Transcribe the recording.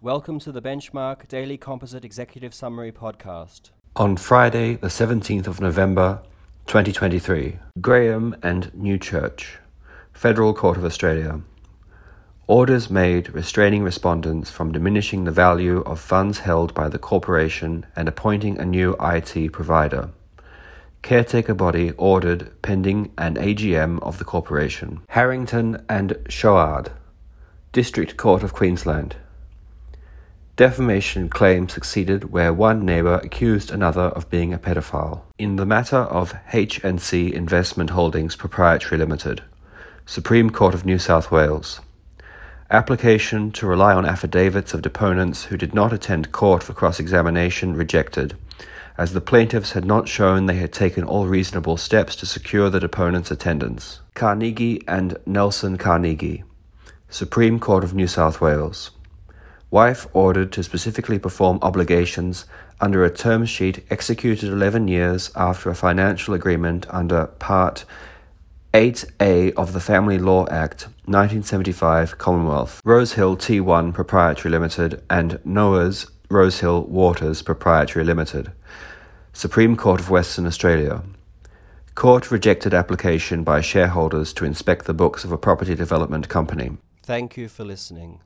Welcome to the Benchmark Daily Composite Executive Summary Podcast. On Friday, the 17th of November, 2023, Graham and Newchurch, Federal Court of Australia. Orders made restraining respondents from diminishing the value of funds held by the corporation and appointing a new IT provider. Caretaker body ordered pending an AGM of the corporation. Harrington and Shoard, District Court of Queensland. Defamation claim succeeded where one neighbour accused another of being a pedophile. In the matter of H&C Investment Holdings Proprietary Limited, Supreme Court of New South Wales. Application to rely on affidavits of deponents who did not attend court for cross examination rejected, as the plaintiffs had not shown they had taken all reasonable steps to secure the deponents' attendance. Carnegie and Nelson Carnegie, Supreme Court of New South Wales. Wife ordered to specifically perform obligations under a term sheet executed 11 years after a financial agreement under Part 8A of the Family Law Act 1975 Commonwealth. Rosehill T1 Proprietary Limited and Noah's Rosehill Waters Proprietary Limited. Supreme Court of Western Australia. Court rejected application by shareholders to inspect the books of a property development company. Thank you for listening.